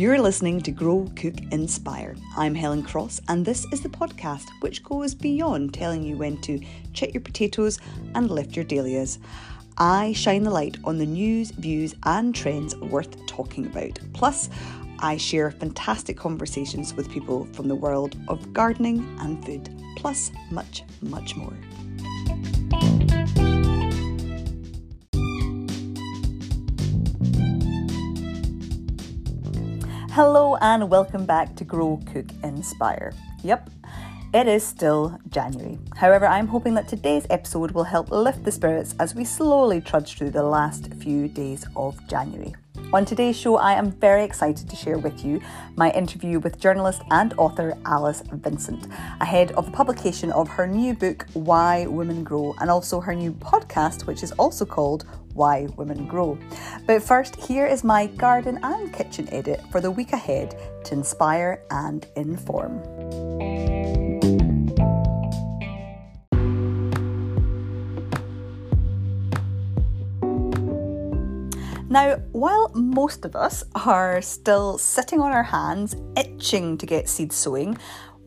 You're listening to Grow, Cook, Inspire. I'm Helen Cross, and this is the podcast which goes beyond telling you when to chit your potatoes and lift your dahlias. I shine the light on the news, views, and trends worth talking about. Plus, I share fantastic conversations with people from the world of gardening and food, plus much, much more. Hello and welcome back to Grow, Cook, Inspire. Yep, it is still January. However, I'm hoping that today's episode will help lift the spirits as we slowly trudge through the last few days of January. On today's show, I am very excited to share with you my interview with journalist and author Alice Vincent, ahead of the publication of her new book, Why Women Grow, and also her new podcast, which is also called Why Women Grow. But first, here is my garden and kitchen edit for the week ahead to inspire and inform. Now, while most of us are still sitting on our hands, itching to get seed sowing,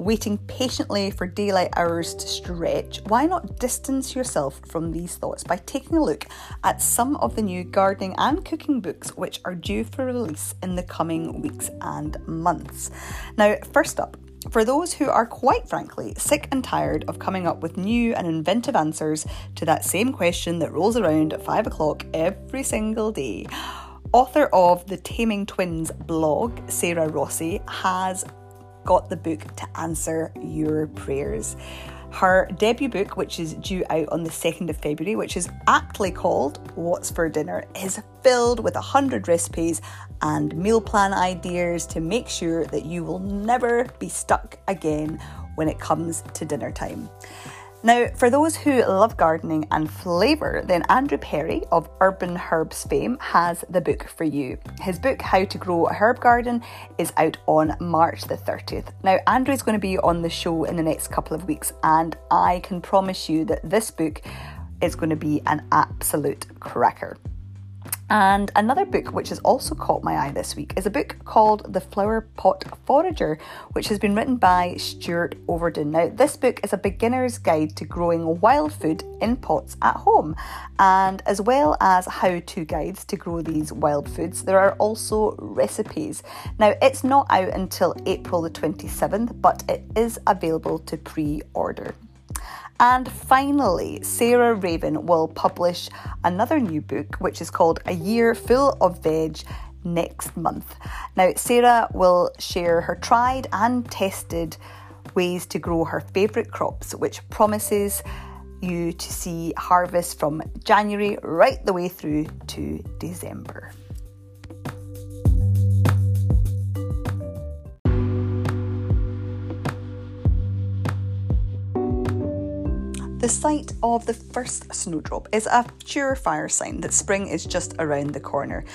waiting patiently for daylight hours to stretch, why not distance yourself from these thoughts by taking a look at some of the new gardening and cooking books which are due for release in the coming weeks and months? Now, first up, for those who are quite frankly sick and tired of coming up with new and inventive answers to that same question that rolls around at 5 o'clock every single day, author of the Taming Twins blog, Sarah Rossi, has got the book to answer your prayers. Her debut book, which is due out on the 2nd of February, which is aptly called What's for Dinner, is filled with 100 recipes and meal plan ideas to make sure that you will never be stuck again when it comes to dinner time. Now, for those who love gardening and flavour, then Andrew Perry of Urban Herbs fame has the book for you. His book, How to Grow a Herb Garden, is out on March the 30th. Now, Andrew is going to be on the show in the next couple of weeks, and I can promise you that this book is going to be an absolute cracker. And another book which has also caught my eye this week is a book called The Flower Pot Forager, which has been written by Stuart Ovenden. Now, this book is a beginner's guide to growing wild food in pots at home, and as well as how to guides to grow these wild foods, there are also recipes. Now, it's not out until April the 27th, but it is available to pre order. And finally, Sarah Raven will publish another new book, which is called A Year Full of Veg next month. Now, Sarah will share her tried and tested ways to grow her favourite crops, which promises you to see harvest from January right the way through to December. The sight of the first snowdrop is a surefire sign that spring is just around the corner.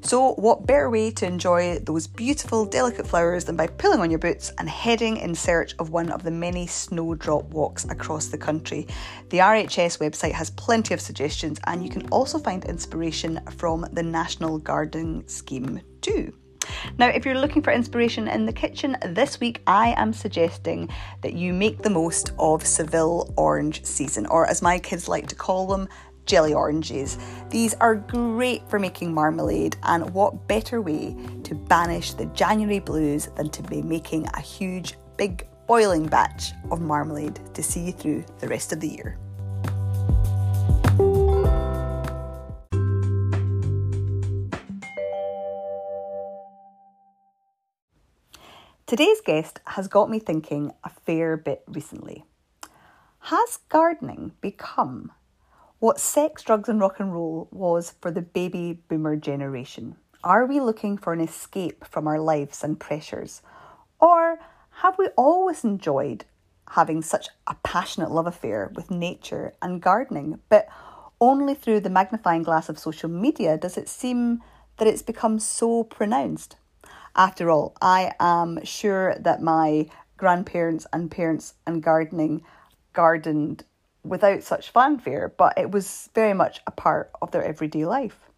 So, what better way to enjoy those beautiful, delicate flowers than by pulling on your boots and heading in search of one of the many snowdrop walks across the country? The RHS website has plenty of suggestions, and you can also find inspiration from the National Gardening Scheme too. Now, if you're looking for inspiration in the kitchen this week, I am suggesting that you make the most of Seville orange season, or as my kids like to call them, jelly oranges. These are great for making marmalade, and what better way to banish the January blues than to be making a huge, big, boiling batch of marmalade to see you through the rest of the year. Today's guest has got me thinking a fair bit recently. Has gardening become what sex, drugs, and rock and roll was for the baby boomer generation? Are we looking for an escape from our lives and pressures? Or have we always enjoyed having such a passionate love affair with nature and gardening, but only through the magnifying glass of social media does it seem that it's become so pronounced? After all, I am sure that my grandparents and parents and gardening gardened without such fanfare, but it was very much a part of their everyday life.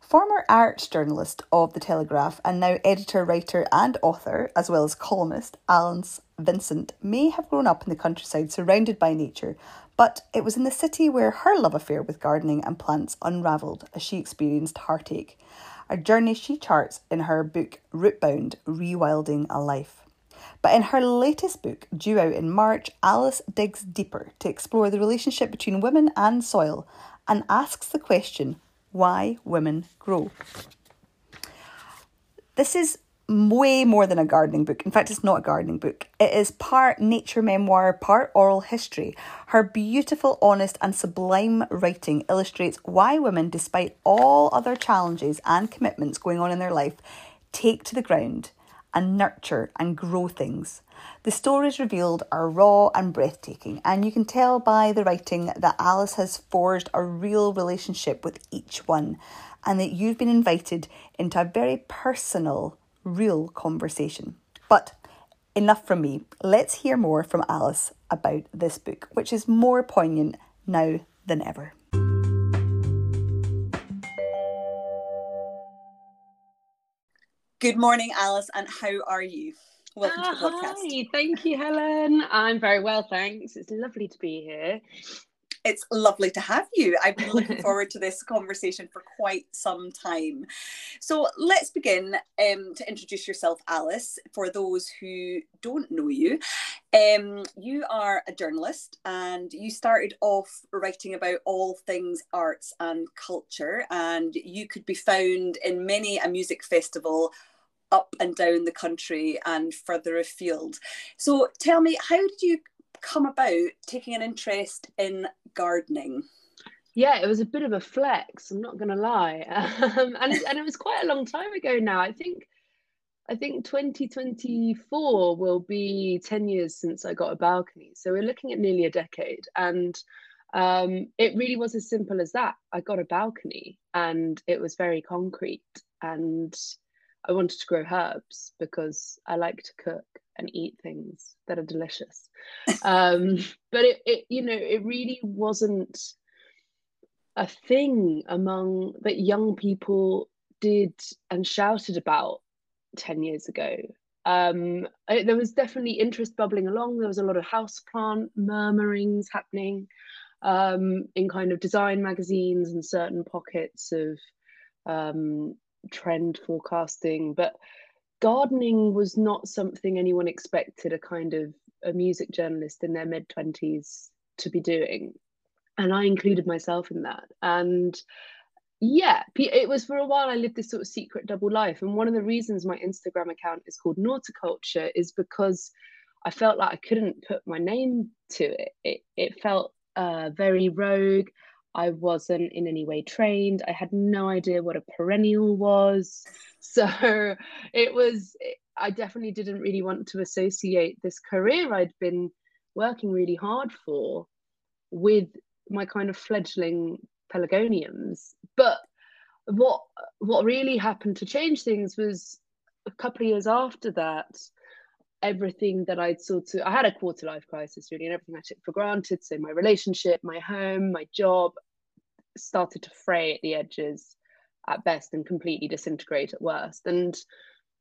Former arts journalist of The Telegraph and now editor, writer, and author, as well as columnist, Alice Vincent may have grown up in the countryside surrounded by nature, but it was in the city where her love affair with gardening and plants unravelled as she experienced heartache, a journey she charts in her book Rootbound Rewilding a Life. But in her latest book, due out in March, Alice digs deeper to explore the relationship between women and soil and asks the question why Women Grow. This is way more than a gardening book. In fact, it's not a gardening book. It is part nature memoir, part oral history. Her beautiful, honest, and sublime writing illustrates why women, despite all other challenges and commitments going on in their life, take to the ground and nurture and grow things. The stories revealed are raw and breathtaking, and you can tell by the writing that Alice has forged a real relationship with each one, and that you've been invited into a very personal, real conversation. But enough from me. Let's hear more from Alice about this book, which is more poignant now than ever. Good morning, Alice, and how are you? Welcome to the ah, podcast. Hi, thank you, Helen. I'm very well, thanks. It's lovely to be here. It's lovely to have you. I've been looking forward to this conversation for quite some time. So let's begin um, to introduce yourself, Alice, for those who don't know you. Um, you are a journalist and you started off writing about all things arts and culture, and you could be found in many a music festival up and down the country and further afield. So tell me, how did you come about taking an interest in gardening? Yeah, it was a bit of a flex. I'm not going to lie, um, and it, and it was quite a long time ago now. I think I think 2024 will be 10 years since I got a balcony. So we're looking at nearly a decade, and um, it really was as simple as that. I got a balcony, and it was very concrete, and I wanted to grow herbs because I like to cook and eat things that are delicious. um, but it, it, you know, it really wasn't a thing among that young people did and shouted about 10 years ago. Um, I, there was definitely interest bubbling along. There was a lot of houseplant murmurings happening um, in kind of design magazines and certain pockets of um, trend forecasting, but gardening was not something anyone expected a kind of a music journalist in their mid 20s to be doing. And I included myself in that. And yeah, it was for a while I lived this sort of secret double life. And one of the reasons my Instagram account is called Noughticulture is because I felt like I couldn't put my name to it. It, it felt uh, very rogue. I wasn't in any way trained. I had no idea what a perennial was. So it was, I definitely didn't really want to associate this career I'd been working really hard for with my kind of fledgling pelargoniums. But what what really happened to change things was a couple of years after that everything that I'd sort of I had a quarter life crisis really and everything I took for granted. So my relationship, my home, my job, started to fray at the edges at best and completely disintegrate at worst. And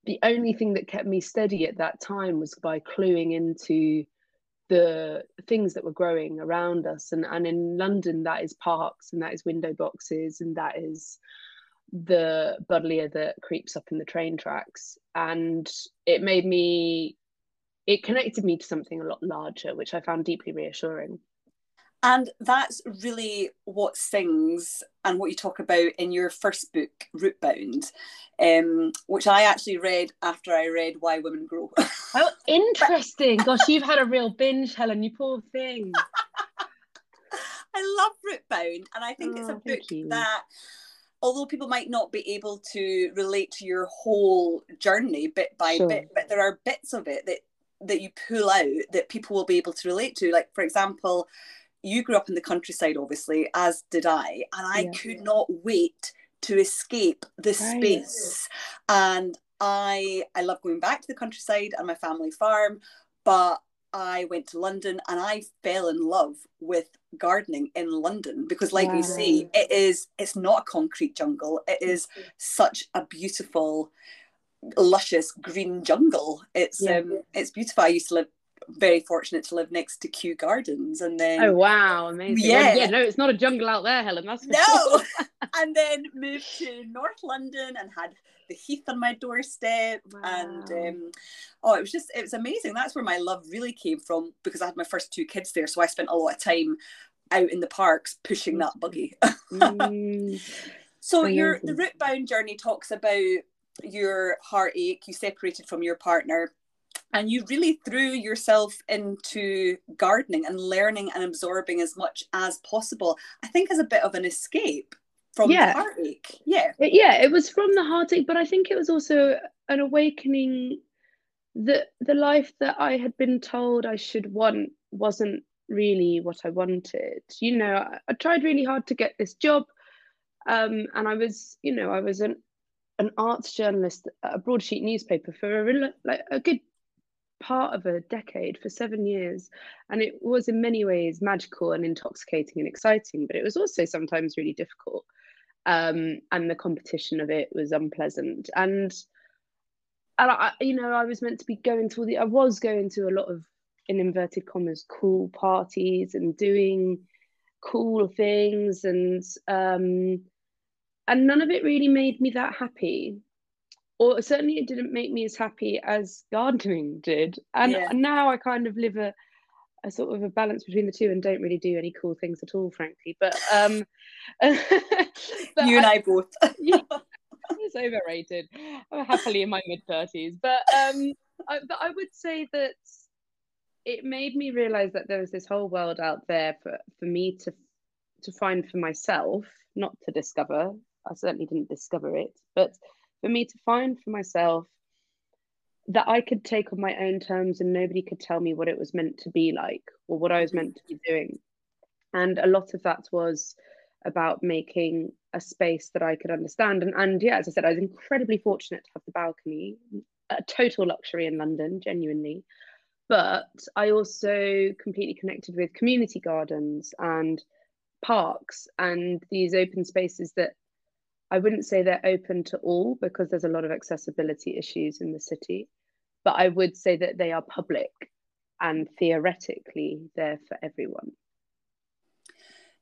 the only thing that kept me steady at that time was by cluing into the things that were growing around us. And, and in London, that is parks and that is window boxes and that is the buddleia that creeps up in the train tracks. And it made me, it connected me to something a lot larger, which I found deeply reassuring. And that's really what sings and what you talk about in your first book, Rootbound, um, which I actually read after I read Why Women Grow. oh, interesting. Gosh, you've had a real binge, Helen, you poor thing. I love Rootbound, and I think oh, it's a oh, book you. that although people might not be able to relate to your whole journey bit by sure. bit, but there are bits of it that that you pull out that people will be able to relate to. Like, for example, you grew up in the countryside, obviously, as did I, and I yeah. could not wait to escape the right. space. And I I love going back to the countryside and my family farm, but I went to London and I fell in love with gardening in London because, like wow. we say, it is it's not a concrete jungle. It is such a beautiful, luscious green jungle. It's yeah. um, it's beautiful. I used to live very fortunate to live next to Kew Gardens, and then oh wow, amazing! Yeah, well, yeah, no, it's not a jungle out there, Helen. That's no. Sure. and then moved to North London and had the heath on my doorstep, wow. and um, oh, it was just it was amazing. That's where my love really came from because I had my first two kids there, so I spent a lot of time out in the parks pushing that buggy. mm. so your the root bound journey talks about your heartache. You separated from your partner and you really threw yourself into gardening and learning and absorbing as much as possible i think as a bit of an escape from yeah. heartache. Yeah. Yeah it was from the heartache but i think it was also an awakening that the life that i had been told i should want wasn't really what i wanted. You know i, I tried really hard to get this job um, and i was you know i was an an arts journalist at a broadsheet newspaper for a, like a good part of a decade for seven years. And it was in many ways magical and intoxicating and exciting, but it was also sometimes really difficult. Um, and the competition of it was unpleasant. And and I, you know, I was meant to be going to all the, I was going to a lot of, in inverted commas, cool parties and doing cool things, and um, and none of it really made me that happy or certainly it didn't make me as happy as gardening did. And yeah. now I kind of live a, a sort of a balance between the two and don't really do any cool things at all, frankly. But um but you and I, I both. yeah, it's overrated. I'm happily in my mid thirties. But um I, but I would say that it made me realize that there was this whole world out there for, for me to to find for myself, not to discover. I certainly didn't discover it, but for me to find for myself that I could take on my own terms and nobody could tell me what it was meant to be like or what I was meant to be doing. And a lot of that was about making a space that I could understand. And, and yeah, as I said, I was incredibly fortunate to have the balcony, a total luxury in London, genuinely. But I also completely connected with community gardens and parks and these open spaces that I wouldn't say they're open to all because there's a lot of accessibility issues in the city, but I would say that they are public and theoretically they're for everyone.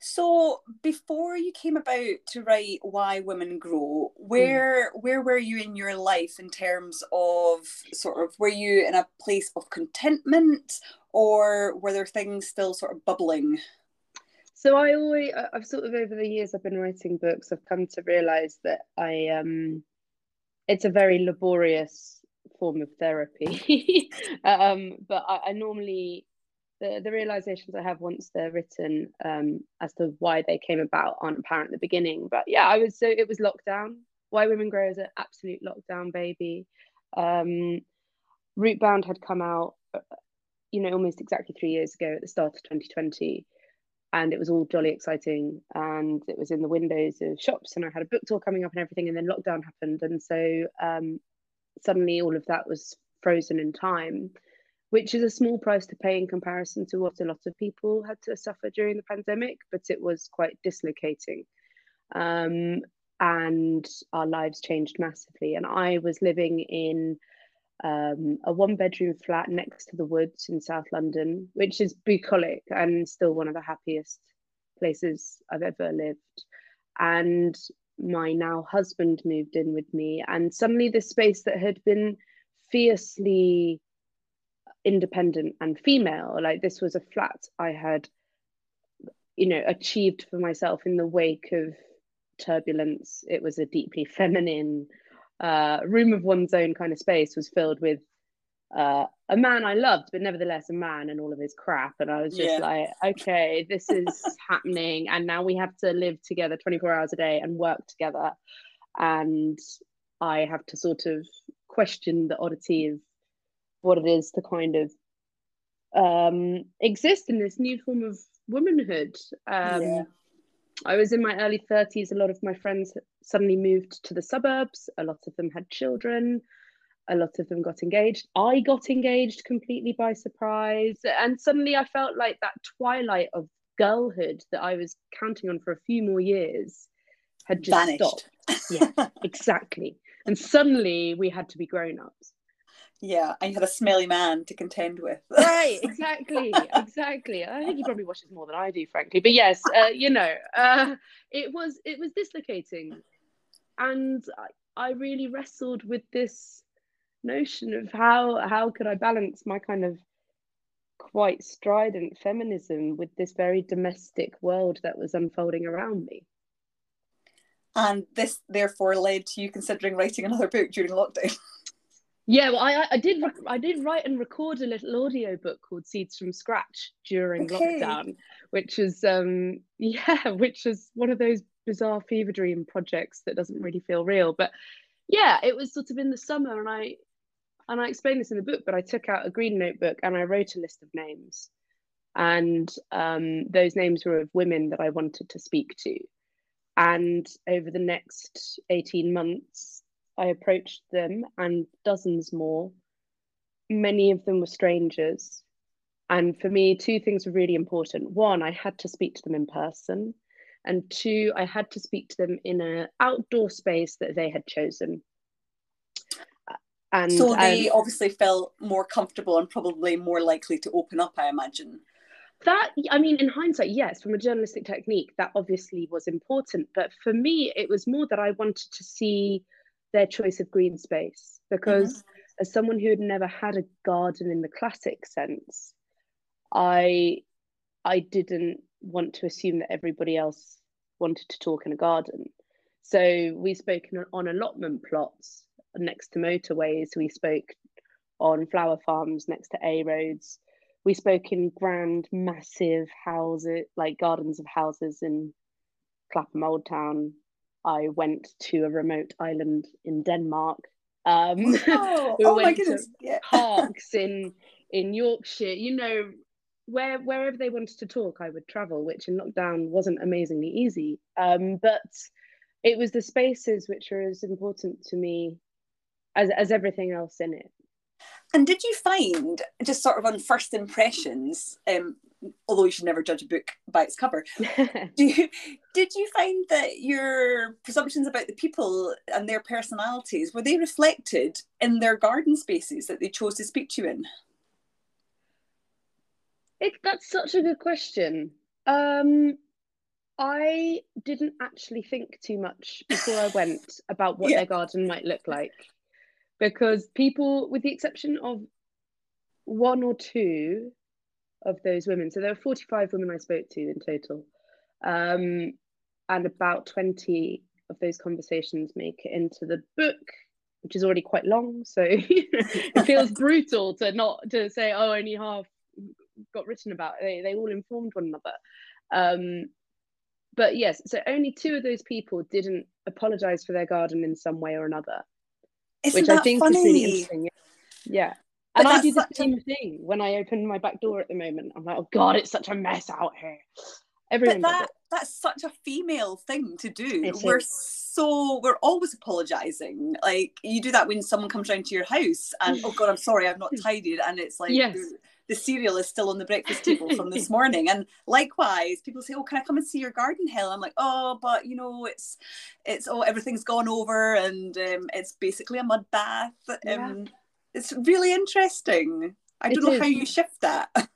So before you came about to write Why Women Grow, where mm. where were you in your life in terms of sort of were you in a place of contentment or were there things still sort of bubbling? So I always I've sort of over the years I've been writing books. I've come to realize that I um it's a very laborious form of therapy. Um but I, I, normally the the realizations I have once they're written um as to why they came about aren't apparent at the beginning. But yeah I was so it was lockdown. Why women grow is an absolute lockdown baby. Um rootbound had come out uh, you know almost exactly three years ago at the start of 2020 and it was all jolly exciting and it was in the windows of shops and i had a book tour coming up and everything and then lockdown happened and so um, suddenly all of that was frozen in time which is a small price to pay in comparison to what a lot of people had to suffer during the pandemic but it was quite dislocating. Um, and our lives changed massively and i was living in um, a one bedroom flat next to the woods in South London, which is bucolic and still one of the happiest places I've ever lived. And my now husband moved in with me, and suddenly this space that had been fiercely independent and female, like this was a flat I had, you know, achieved for myself in the wake of turbulence. It was a deeply feminine uh, room of one's own kind of space was filled with uh, a man I loved, but nevertheless a man and all of his crap. And I was just yeah. like, okay, this is happening. And now we have to live together 24 hours a day and work together. And I have to sort of question the oddity of what it is to kind of um, exist in this new form of womanhood. Um, yeah. I was in my early 30s. A lot of my friends suddenly moved to the suburbs. A lot of them had children. a lot of them got engaged. I got engaged completely by surprise. And suddenly I felt like that twilight of girlhood that I was counting on for a few more years had just Vanished. stopped. Yeah, exactly. And suddenly we had to be grown ups. Yeah, and you had a smelly man to contend with. right, exactly, exactly. I think he probably washes more than I do, frankly. But yes, uh, you know, uh, it was it was dislocating, and I, I really wrestled with this notion of how how could I balance my kind of quite strident feminism with this very domestic world that was unfolding around me. And this therefore led to you considering writing another book during lockdown. Yeah, well, I I did I did write and record a little audio book called Seeds from Scratch during okay. lockdown, which is um yeah, which is one of those bizarre fever dream projects that doesn't really feel real. But yeah, it was sort of in the summer, and I and I explain this in the book, but I took out a green notebook and I wrote a list of names. And um, those names were of women that I wanted to speak to. And over the next 18 months, I approached them and dozens more. Many of them were strangers. And for me, two things were really important. One, I had to speak to them in person. And two, I had to speak to them in an outdoor space that they had chosen. And so they um, obviously felt more comfortable and probably more likely to open up, I imagine. That, I mean, in hindsight, yes, from a journalistic technique, that obviously was important. But for me, it was more that I wanted to see their choice of green space because mm-hmm. as someone who had never had a garden in the classic sense, I I didn't want to assume that everybody else wanted to talk in a garden. So we spoke on allotment plots next to motorways. We spoke on flower farms next to A roads. We spoke in grand, massive houses, like gardens of houses in Clapham Old Town. I went to a remote island in Denmark. Um, oh, we oh my goodness! Yeah. Parks in in Yorkshire. You know, where wherever they wanted to talk, I would travel, which in lockdown wasn't amazingly easy. Um, but it was the spaces which were as important to me as as everything else in it. And did you find, just sort of on first impressions, um, although you should never judge a book by its cover, you, did you find that your presumptions about the people and their personalities were they reflected in their garden spaces that they chose to speak to you in? It, that's such a good question. Um, I didn't actually think too much before I went about what yeah. their garden might look like because people, with the exception of one or two of those women, so there were 45 women I spoke to in total, um, and about 20 of those conversations make it into the book which is already quite long so it feels brutal to not to say oh only half got written about they, they all informed one another um, but yes so only two of those people didn't apologize for their garden in some way or another isn't which I think funny? is really interesting. Yeah. And I do the same a... thing when I open my back door at the moment. I'm like, oh God, it's such a mess out here. Everyone but that, that's such a female thing to do. It we're is. so we're always apologizing. Like you do that when someone comes round to your house and oh God, I'm sorry, I've not tidied, and it's like yes the cereal is still on the breakfast table from this morning. And likewise, people say, "Oh, can I come and see your garden, Helen?" I'm like, "Oh, but you know, it's it's oh, everything's gone over, and um, it's basically a mud bath." Um, yeah. It's really interesting. I don't it know is. how you shift that.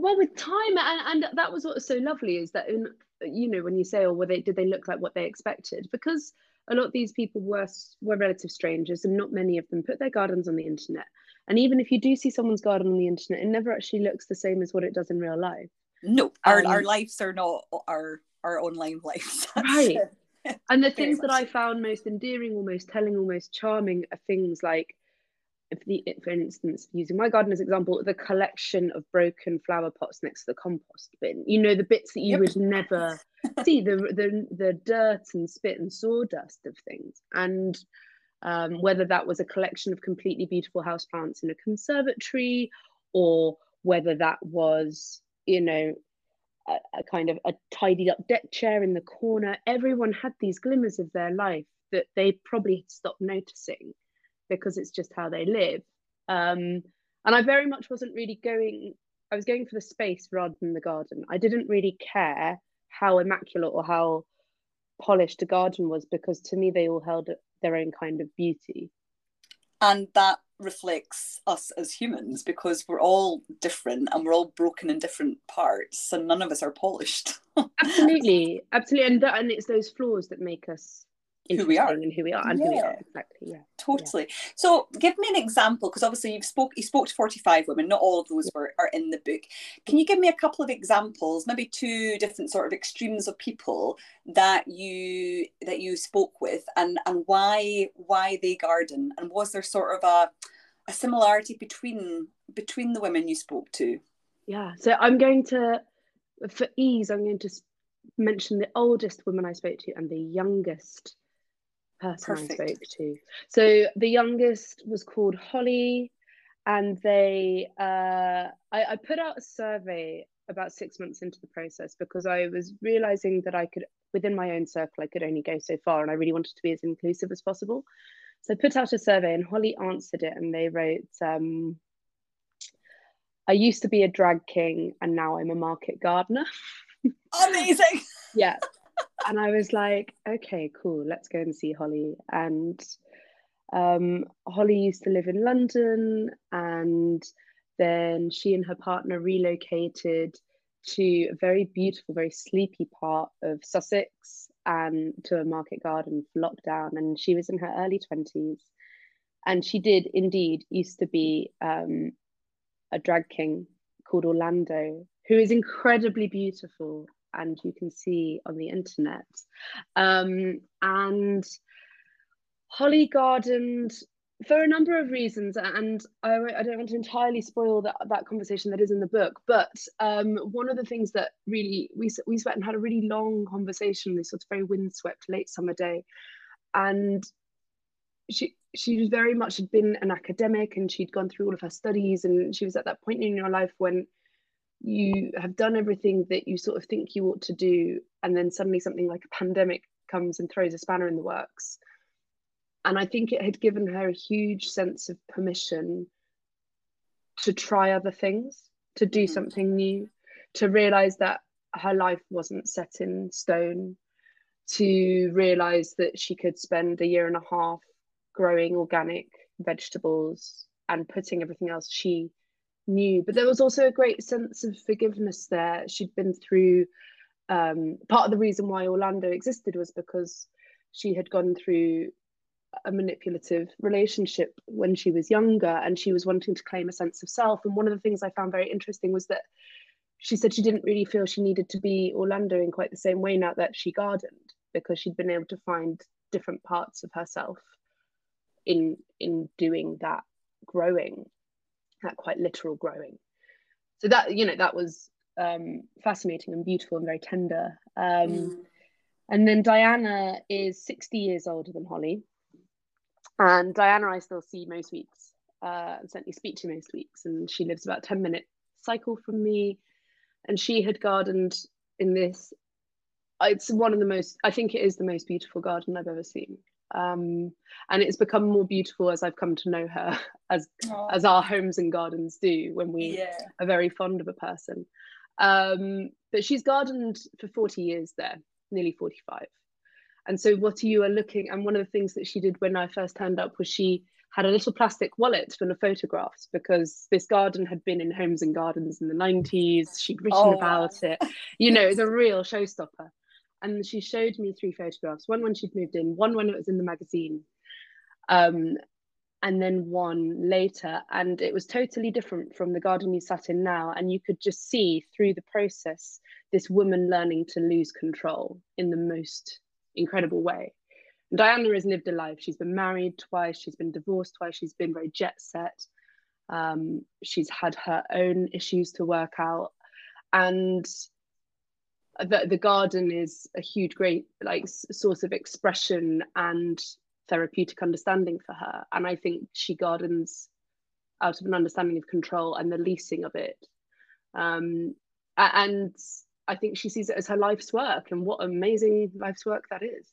Well, with time, and, and that was what was so lovely is that in, you know when you say, "Oh, were they did they look like what they expected?" Because a lot of these people were were relative strangers, and not many of them put their gardens on the internet. And even if you do see someone's garden on the internet, it never actually looks the same as what it does in real life. No, our, um, our lives are not our our online lives. right. And the things that I found most endearing, almost telling, almost charming are things like if the, for instance, using my garden as example, the collection of broken flower pots next to the compost bin. You know, the bits that you yep. would never see, the, the the dirt and spit and sawdust of things. And um, whether that was a collection of completely beautiful houseplants in a conservatory or whether that was, you know, a, a, kind of a tidied up deck chair in the corner. Everyone had these glimmers of their life that they probably stopped noticing because it's just how they live. Um, and I very much wasn't really going. I was going for the space rather than the garden. I didn't really care how immaculate or how polished a garden was because to me they all held their own kind of beauty. And that reflects us as humans because we're all different and we're all broken in different parts and none of us are polished. absolutely, absolutely, and that, and it's those flaws that make us who we are. and who we are and yeah. who we are exactly yeah totally. Yeah. so give me an example because obviously you've spoke you spoke to 45 women. Not all of those were are in the book. Can you give me a couple of examples maybe two different sort of extremes of people that you that you spoke with and and why why they garden? And was there sort of a a similarity between between the women you spoke to? Yeah. So i'm going to for ease i'm going to mention the oldest woman i spoke to and the youngest person Perfect. I spoke to. So the youngest was called Holly, and they uh, I, I put out a survey about six months into the process because I was realizing that I could within my own circle I could only go so far, and I really wanted to be as inclusive as possible. So I put out a survey, and Holly answered it, and they wrote. Um, I used to be a drag king and now I'm a market gardener. Amazing. yeah and I was like, okay, cool, let's go and see Holly. And um, Holly used to live in London, and then she and her partner relocated to a very beautiful, very sleepy part of Sussex and to a market garden for lockdown. And she was in her early 20s. And she did indeed used to be um, a drag king called Orlando, who is incredibly beautiful and you can see on the internet. Um, and Holly gardened for a number of reasons, and I, I, don't want to entirely spoil that, that conversation that is in the book. But um, one of the things that really we we sat and had a really long conversation this sort of very windswept late summer day, and she she was very much had been an academic and she'd gone through all of her studies and she was at that point in your life when you have done everything that you sort of think you ought to do and then suddenly something like a pandemic comes and throws a spanner in the works and i think it had given her a huge sense of permission to try other things to do mm-hmm. something new to realize that her life wasn't set in stone to realize that she could spend a year and a half growing organic vegetables and putting everything else she knew. But there was also a great sense of forgiveness there. She'd been through um, part of the reason why Orlando existed was because she had gone through a manipulative relationship when she was younger and she was wanting to claim a sense of self. And one of the things I found very interesting was that she said she didn't really feel she needed to be Orlando in quite the same way now that she gardened because she'd been able to find different parts of herself in in doing that growing that quite literal growing. So that you know that was um, fascinating and beautiful and very tender. Um, mm. And then Diana is 60 years older than Holly. And Diana, I still see most weeks uh, and certainly speak to most weeks. And she lives about 10 minute cycle from me. And she had gardened in this. It's one of the most, I think it is the most beautiful garden I've ever seen um, and it's become more beautiful as I've come to know her, as Aww. as our homes and gardens do when we yeah. are very fond of a person. Um, but she's gardened for 40 years there, nearly 45. And so, what you are looking, and one of the things that she did when I first turned up was she had a little plastic wallet full of photographs because this garden had been in homes and gardens in the 90s. She'd written oh, about wow. it. You know, it's a real showstopper and she showed me three photographs one when she'd moved in one when it was in the magazine um, and then one later. And it was totally different from the garden you sat in now. And you could just see through the process this woman learning to lose control in the most incredible way. Diana has lived a life. She's been married twice. She's been divorced twice. She's been very jet set. Um, she's had her own issues to work out. And the, the garden is a huge great like source of expression and therapeutic understanding for her. And i think she gardens out of an understanding of control and the leasing of it. Um, and i think she sees it as her life's work and what amazing life's work that is.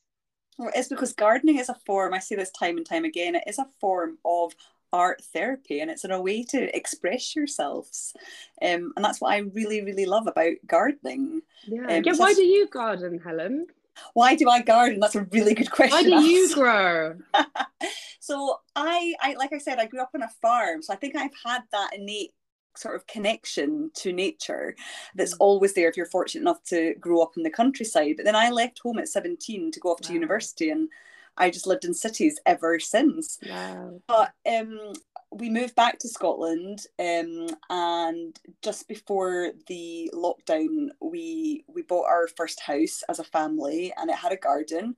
Well, it's because gardening is a form, I see this time and time again, it is a form of art therapy and it's in a way to express yourselves. Um, and that's what I really, really love about gardening. Yeah. Um, yeah why do you garden, Helen? Why do I garden? That's a really good question. Why do you grow? so I, I, like I said, I grew up on a farm, so I think I've had that innate sort of connection to nature that's mm. always there if you're fortunate enough to grow up in the countryside. But then I left home at 17 to go off wow. to university and I just lived in cities ever since. Wow. But um, we moved back to Scotland, um, and just before the lockdown, we we bought our first house as a family, and it had a garden.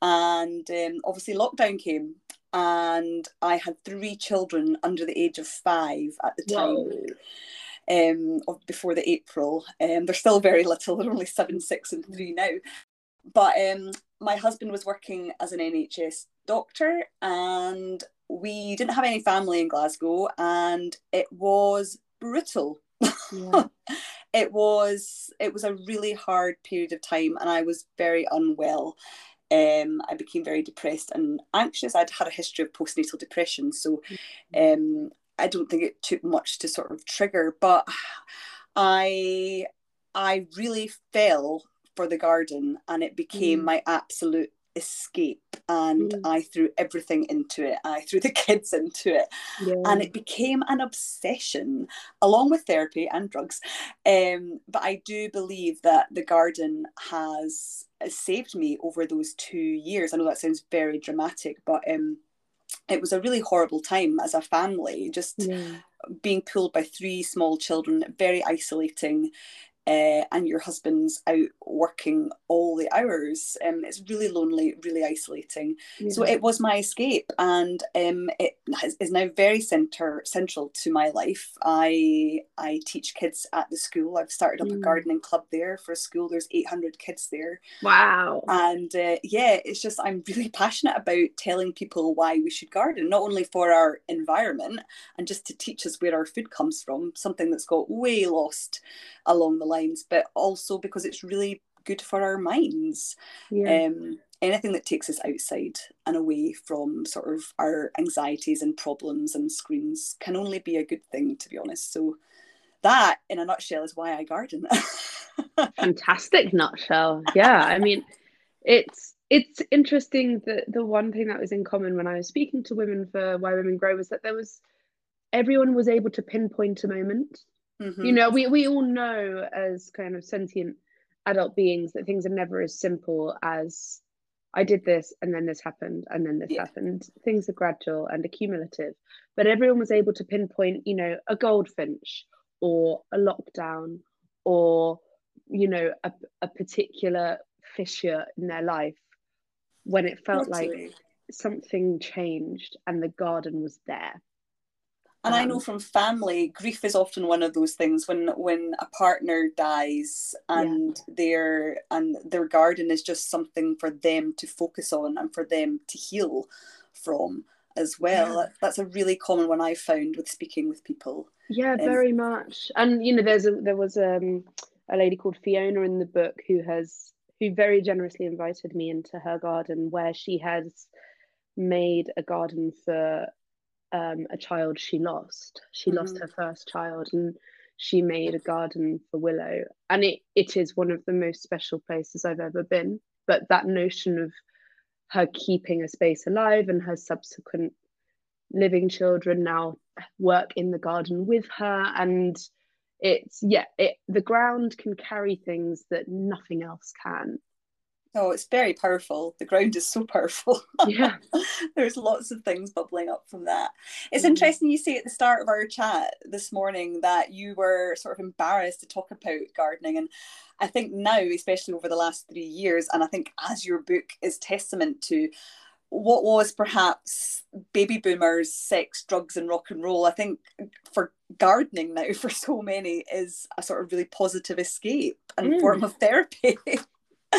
And um, obviously, lockdown came, and I had three children under the age of five at the time. Um, before the April, um, they're still very little. They're only seven, six, and three now. But um, my husband was working as an NHS doctor, and we didn't have any family in Glasgow, and it was brutal. Yeah. it was it was a really hard period of time, and I was very unwell. Um, I became very depressed and anxious. I'd had a history of postnatal depression, so mm-hmm. um, I don't think it took much to sort of trigger. But I I really fell for the garden and it became mm. my absolute escape and mm. I threw everything into it. I threw the kids into it. Yeah. And it became an obsession along with therapy and drugs. Um, but I do believe that the garden has saved me over those two years. I know that sounds very dramatic, but um, it was a really horrible time as a family, just yeah. being pulled by three small children, very isolating uh, and your husband's out working all the hours. Um, it's really lonely, really isolating. Yeah. So it was my escape, and um, it has, is now very center central to my life. I I teach kids at the school. I've started up mm. a gardening club there for a school. There's 800 kids there. Wow! And uh, yeah, it's just I'm really passionate about telling people why we should garden, not only for our environment and just to teach us where our food comes from, something that's got way lost along the lines, but also because it's really good for our minds. Yeah. Um, anything that takes us outside and away from sort of our anxieties and problems and screens can only be a good thing, to be honest. So, that in a nutshell is why I garden. Fantastic nutshell. Yeah, I mean, it's it's interesting that the one thing that was in common when I was speaking to women for Why Women Grow was that there was everyone was able to pinpoint a moment Mm-hmm. You know, we, we all know as kind of sentient adult beings that things are never as simple as I did this and then this happened and then this yeah. happened. Things are gradual and accumulative. But everyone was able to pinpoint, you know, a goldfinch or a lockdown or, you know, a, a particular fissure in their life when it felt like something changed and the garden was there and I know um, from family, grief is often one of those things when when a partner dies and yeah. their and their garden is just something for them to focus on and for them to heal from as well. Yeah. That's a really common one I've found with speaking with people. Yeah, um, very much. And you know, there's a there was um, a lady called Fiona in the book who has who very generously invited me into her garden where she has made a garden for um, a child she lost. She mm-hmm. lost her first child and she made a garden for Willow. And it, it is one of the most special places I've ever been. But that notion of her keeping a space alive and her subsequent living children now work in the garden with her and it's yeah it the ground can carry things that nothing else can Oh, it's very powerful. The ground is so powerful. Yeah. There's lots of things bubbling up from that. It's mm. interesting you say at the start of our chat this morning that you were sort of embarrassed to talk about gardening. And I think now, especially over the last three years, and I think as your book is testament to what was perhaps baby boomers, sex, drugs, and rock and roll, I think for gardening now for so many is a sort of really positive escape and mm. form of therapy.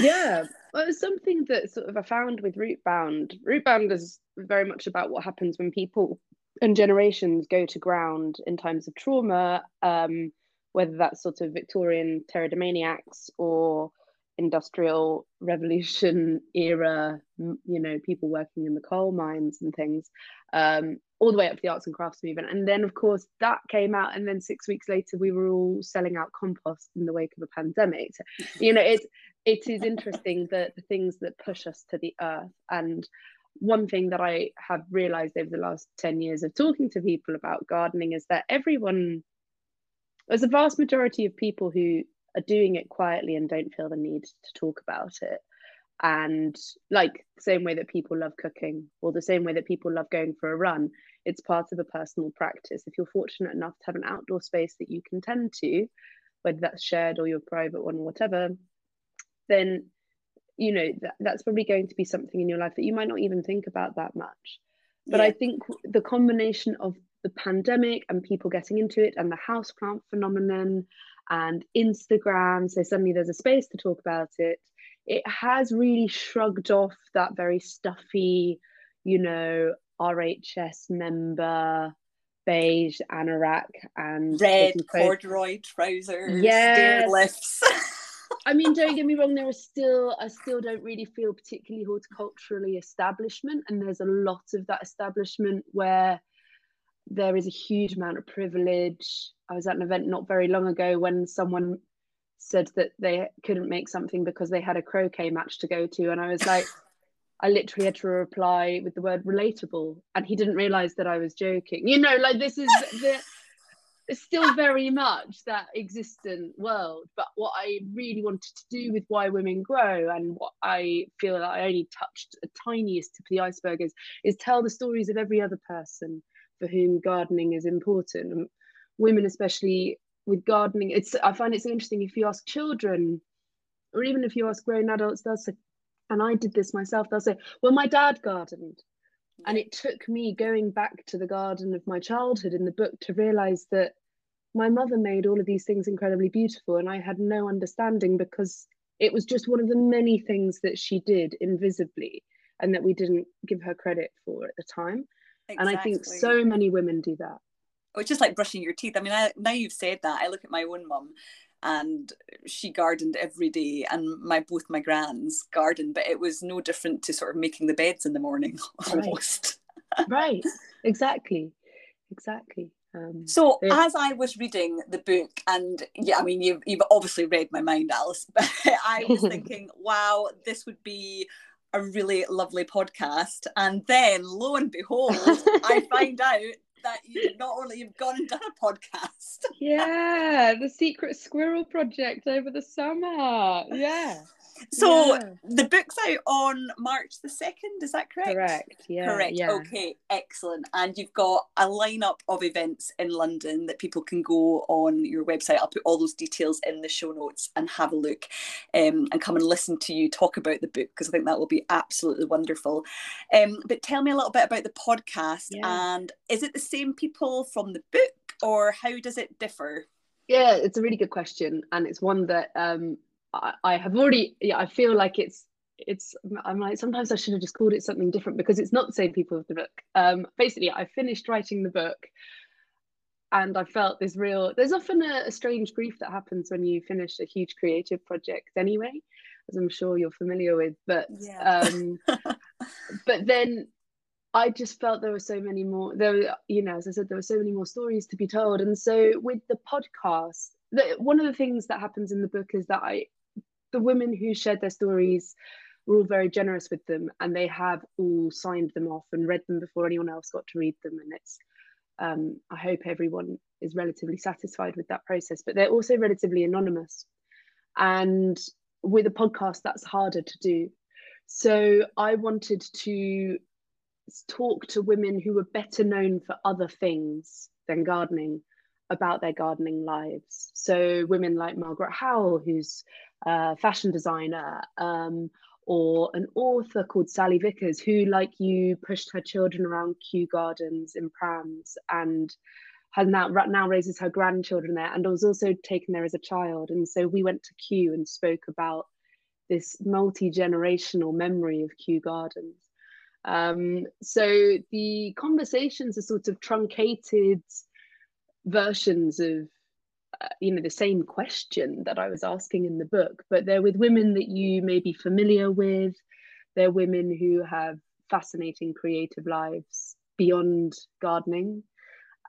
yeah well, it's something that sort of I found with Rootbound. Rootbound is very much about what happens when people and generations go to ground in times of trauma, um, whether that's sort of Victorian pteridomaniacs or industrial revolution era, you know, people working in the coal mines and things, um, all the way up to the arts and crafts movement. And then, of course, that came out, and then six weeks later, we were all selling out compost in the wake of a pandemic. So, you know, it it is interesting that the things that push us to the earth and one thing that I have realized over the last 10 years of talking to people about gardening is that everyone, there's a vast majority of people who are doing it quietly and don't feel the need to talk about it. And like the same way that people love cooking or the same way that people love going for a run it's part of a personal practice. If you're fortunate enough to have an outdoor space that you can tend to whether that's shared or your private one or whatever then you know that, that's probably going to be something in your life that you might not even think about that much but yeah. i think the combination of the pandemic and people getting into it and the houseplant phenomenon and Instagram. So suddenly there's a space to talk about it. It has really shrugged off that very stuffy, you know, RHS member, beige anorak and red corduroy trousers, yes. lifts. I mean, don't get me wrong. There are still, I still don't really feel particularly horticulturally establishment, and there's a lot of that establishment where there is a huge amount of privilege. I was at an event not very long ago when someone said that they couldn't make something because they had a croquet match to go to. And I was like, I literally had to reply with the word relatable. And he didn't realize that I was joking. You know, like this is the it's still very much that existent world. But what I really wanted to do with Why Women Grow and what I feel that I only touched a tiniest tip of the iceberg is, is tell the stories of every other person for whom gardening is important. And women, especially with gardening, it's I find it's interesting if you ask children, or even if you ask grown adults, they'll say, and I did this myself, they'll say, Well, my dad gardened. And it took me going back to the garden of my childhood in the book to realize that my mother made all of these things incredibly beautiful, and I had no understanding because it was just one of the many things that she did invisibly and that we didn't give her credit for at the time. Exactly. And I think so many women do that. It's just like brushing your teeth. I mean, I, now you've said that, I look at my own mum and she gardened every day and my both my grands gardened but it was no different to sort of making the beds in the morning almost. Right, right. exactly. Exactly. Um, so as I was reading the book, and yeah, I mean, you've, you've obviously read my mind, Alice, but I was thinking, wow, this would be a really lovely podcast. And then lo and behold, I find out that you not only you've gone and done a podcast. yeah, the Secret Squirrel Project over the summer. Yeah. So yeah. the book's out on March the 2nd, is that correct? Correct, yeah. Correct, yeah. okay, excellent. And you've got a lineup of events in London that people can go on your website. I'll put all those details in the show notes and have a look um, and come and listen to you talk about the book because I think that will be absolutely wonderful. Um, but tell me a little bit about the podcast yeah. and is it the same people from the book or how does it differ? Yeah, it's a really good question. And it's one that um, I, I have already yeah I feel like it's it's I'm like sometimes I should have just called it something different because it's not the same people of the book. Um, basically, I finished writing the book, and I felt this real. There's often a, a, strange grief that happens when you finish a huge creative project, anyway, as I'm sure you're familiar with. But yeah. um, but then I just felt there were so many more. There, were, you know, as I said, there were so many more stories to be told, and so with the podcast, the, one of the things that happens in the book is that I the women who shared their stories were all very generous with them and they have all signed them off and read them before anyone else got to read them and it's um, i hope everyone is relatively satisfied with that process but they're also relatively anonymous. And with a podcast that's harder to do. So i wanted to talk to women who were better known for other things than gardening about their gardening lives. So women like Margaret Howell, who's a fashion designer, um, or an author called Salley Vickers, who, like you, pushed her children around Kew Gardens in prams and has now now raises her grandchildren there, and was also taken there as a child. And so we went to Kew and spoke about this multi generational memory of Kew Gardens. Um, so the conversations are sort of truncated versions of uh, you know the same question that I was asking in the book, but they're with women that you may be familiar with. They're women who have fascinating creative lives beyond gardening.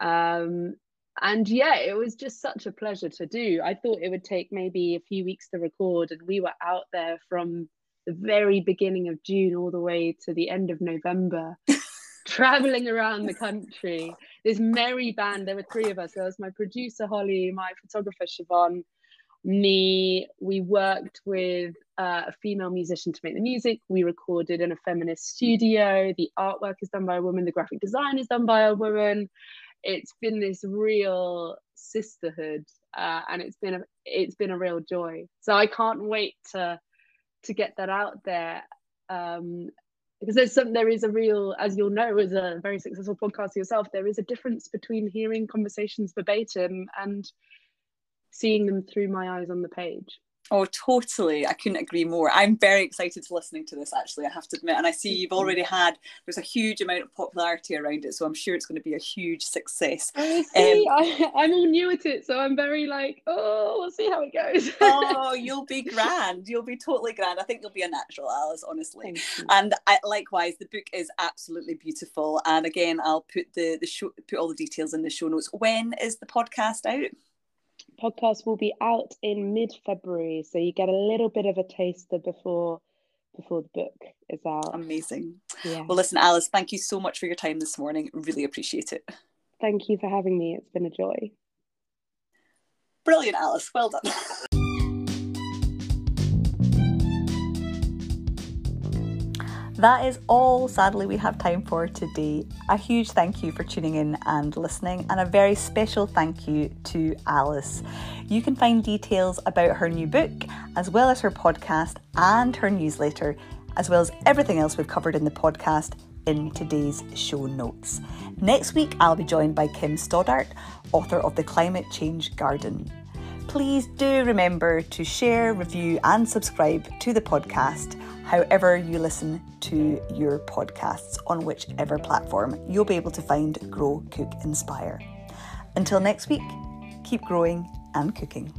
Um, and yeah, it was just such a pleasure to do. I thought it would take maybe a few weeks to record, and we were out there from the very beginning of June all the way to the end of November. traveling around the country. This merry band, there were three of us. There was my producer, Holly, my photographer, Siobhan, me. We worked with uh, a female musician to make the music. We recorded in a feminist studio. The artwork is done by a woman, the graphic design is done by a woman. It's been this real sisterhood. Uh, and it's been a it's been a real joy. So I can't wait to to get that out there um, because there's some there is a real as you'll know as a very successful podcaster yourself there is a difference between hearing conversations verbatim and seeing them through my eyes on the page Oh, totally. I couldn't agree more. I'm very excited to listening to this, actually, I have to admit. And I see you've already had, there's a huge amount of popularity around it. So I'm sure it's going to be a huge success. I see. Um, I, am all new at it. So I'm very like, oh, we'll see how it goes. oh, you'll be grand. You'll be totally grand. I think you'll be a natural, Alice, honestly. And I, likewise, the book is absolutely beautiful. And again, I'll put the, the show, put all the details in the show notes. When is the podcast out? Podcast will be out in mid-February, so you get a little bit of a taster before before the book is out. Amazing. Yeah. Well, listen, Alice, thank you so much for your time this morning. Really appreciate it. Thank you for having me. It's been a joy. Brilliant, Alice. Well done. That is all, sadly, we have time for today. A huge thank you for tuning in and listening, and a very special thank you to Alice. You can find details about her new book, as well as her podcast and her newsletter, as well as everything else we've covered in the podcast in today's show notes. Next week, I'll be joined by Kim Stoddart, author of The Climate Change Garden please do remember to share, review, and subscribe to the podcast however you listen to your podcasts on whichever platform you'll be able to find Grow, Cook, Inspire. Until next week, keep growing and cooking.